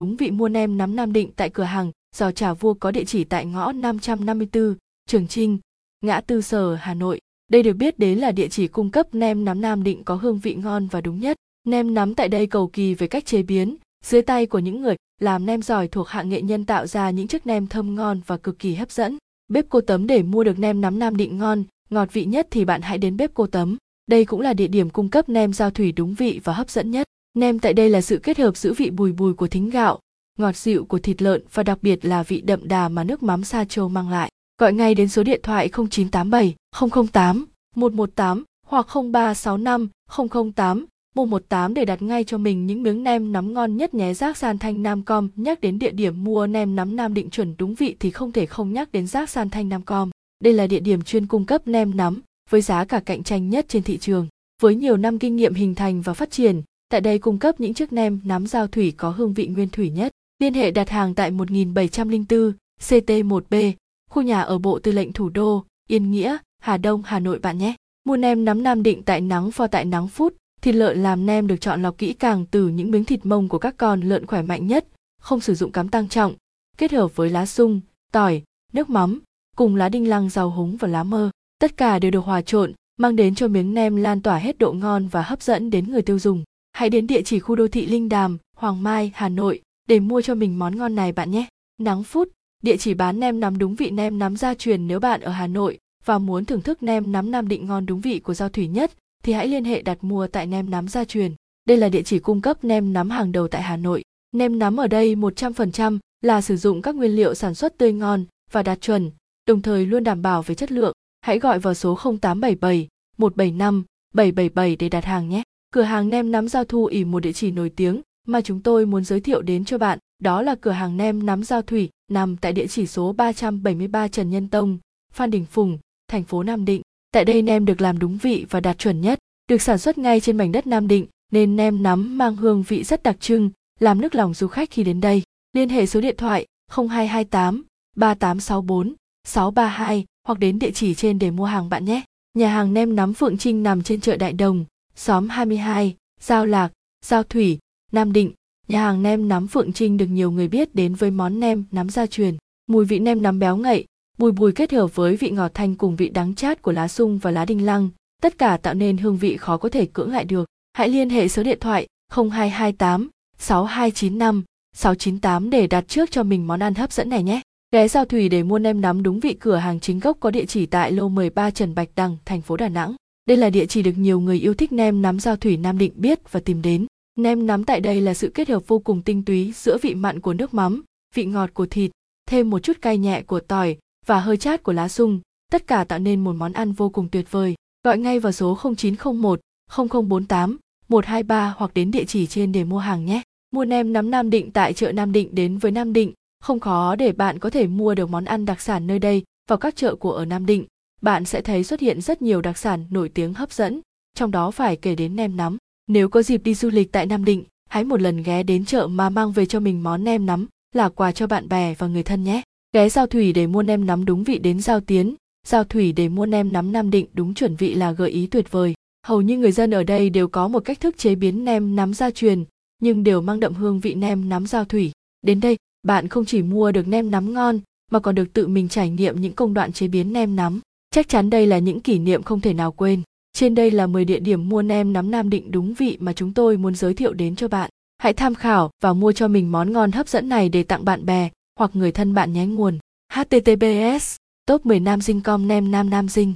đúng vị mua nem nắm Nam Định tại cửa hàng Giò Trà Vua có địa chỉ tại ngõ 554, Trường Trinh, ngã tư Sở, Hà Nội. Đây được biết đến là địa chỉ cung cấp nem nắm Nam Định có hương vị ngon và đúng nhất. Nem nắm tại đây cầu kỳ về cách chế biến, dưới tay của những người làm nem giỏi thuộc hạng nghệ nhân tạo ra những chiếc nem thơm ngon và cực kỳ hấp dẫn. Bếp cô tấm để mua được nem nắm Nam Định ngon, ngọt vị nhất thì bạn hãy đến bếp cô tấm. Đây cũng là địa điểm cung cấp nem giao thủy đúng vị và hấp dẫn nhất. Nem tại đây là sự kết hợp giữa vị bùi bùi của thính gạo, ngọt dịu của thịt lợn và đặc biệt là vị đậm đà mà nước mắm sa châu mang lại. Gọi ngay đến số điện thoại 0987 008 118 hoặc 0365 008 118 để đặt ngay cho mình những miếng nem nắm ngon nhất nhé Giác San Thanh Nam Com Nhắc đến địa điểm mua nem nắm Nam Định chuẩn đúng vị thì không thể không nhắc đến Giác San Thanh Nam Com. Đây là địa điểm chuyên cung cấp nem nắm với giá cả cạnh tranh nhất trên thị trường. Với nhiều năm kinh nghiệm hình thành và phát triển, tại đây cung cấp những chiếc nem nắm giao thủy có hương vị nguyên thủy nhất. Liên hệ đặt hàng tại 1704 CT1B, khu nhà ở Bộ Tư lệnh Thủ đô, Yên Nghĩa, Hà Đông, Hà Nội bạn nhé. Mua nem nắm Nam Định tại nắng pho tại nắng phút, thịt lợn làm nem được chọn lọc kỹ càng từ những miếng thịt mông của các con lợn khỏe mạnh nhất, không sử dụng cám tăng trọng, kết hợp với lá sung, tỏi, nước mắm, cùng lá đinh lăng rau húng và lá mơ. Tất cả đều được hòa trộn, mang đến cho miếng nem lan tỏa hết độ ngon và hấp dẫn đến người tiêu dùng. Hãy đến địa chỉ khu đô thị Linh Đàm, Hoàng Mai, Hà Nội để mua cho mình món ngon này bạn nhé. Nắng Phút, địa chỉ bán nem nắm đúng vị nem nắm gia truyền nếu bạn ở Hà Nội và muốn thưởng thức nem nắm Nam Định ngon đúng vị của Giao Thủy nhất thì hãy liên hệ đặt mua tại nem nắm gia truyền. Đây là địa chỉ cung cấp nem nắm hàng đầu tại Hà Nội. Nem nắm ở đây 100% là sử dụng các nguyên liệu sản xuất tươi ngon và đạt chuẩn, đồng thời luôn đảm bảo về chất lượng. Hãy gọi vào số 0877 175 777 để đặt hàng nhé. Cửa hàng nem nắm giao thu ỉ một địa chỉ nổi tiếng mà chúng tôi muốn giới thiệu đến cho bạn, đó là cửa hàng nem nắm giao thủy nằm tại địa chỉ số 373 Trần Nhân Tông, Phan Đình Phùng, thành phố Nam Định. Tại đây nem được làm đúng vị và đạt chuẩn nhất, được sản xuất ngay trên mảnh đất Nam Định nên nem nắm mang hương vị rất đặc trưng, làm nước lòng du khách khi đến đây. Liên hệ số điện thoại 0228 3864 632 hoặc đến địa chỉ trên để mua hàng bạn nhé. Nhà hàng nem nắm Phượng Trinh nằm trên chợ Đại Đồng, xóm 22, Giao Lạc, Giao Thủy, Nam Định. Nhà hàng nem nắm Phượng Trinh được nhiều người biết đến với món nem nắm gia truyền. Mùi vị nem nắm béo ngậy, bùi bùi kết hợp với vị ngọt thanh cùng vị đắng chát của lá sung và lá đinh lăng, tất cả tạo nên hương vị khó có thể cưỡng lại được. Hãy liên hệ số điện thoại 0228 6295 698 để đặt trước cho mình món ăn hấp dẫn này nhé. Ghé Giao Thủy để mua nem nắm đúng vị cửa hàng chính gốc có địa chỉ tại lô 13 Trần Bạch Đằng, thành phố Đà Nẵng. Đây là địa chỉ được nhiều người yêu thích nem nắm Giao Thủy Nam Định biết và tìm đến. Nem nắm tại đây là sự kết hợp vô cùng tinh túy giữa vị mặn của nước mắm, vị ngọt của thịt, thêm một chút cay nhẹ của tỏi và hơi chát của lá sung, tất cả tạo nên một món ăn vô cùng tuyệt vời. Gọi ngay vào số 0901 0048 123 hoặc đến địa chỉ trên để mua hàng nhé. Mua nem nắm Nam Định tại chợ Nam Định đến với Nam Định, không khó để bạn có thể mua được món ăn đặc sản nơi đây vào các chợ của ở Nam Định. Bạn sẽ thấy xuất hiện rất nhiều đặc sản nổi tiếng hấp dẫn, trong đó phải kể đến nem nắm. Nếu có dịp đi du lịch tại Nam Định, hãy một lần ghé đến chợ mà mang về cho mình món nem nắm, là quà cho bạn bè và người thân nhé. Ghé Giao Thủy để mua nem nắm đúng vị đến Giao Tiến, Giao Thủy để mua nem nắm Nam Định đúng chuẩn vị là gợi ý tuyệt vời. Hầu như người dân ở đây đều có một cách thức chế biến nem nắm gia truyền, nhưng đều mang đậm hương vị nem nắm Giao Thủy. Đến đây, bạn không chỉ mua được nem nắm ngon, mà còn được tự mình trải nghiệm những công đoạn chế biến nem nắm. Chắc chắn đây là những kỷ niệm không thể nào quên. Trên đây là 10 địa điểm mua nem nắm Nam Định đúng vị mà chúng tôi muốn giới thiệu đến cho bạn. Hãy tham khảo và mua cho mình món ngon hấp dẫn này để tặng bạn bè hoặc người thân bạn nhé nguồn. HTTPS Top 10 Nam Dinh Com Nem Nam Nam Dinh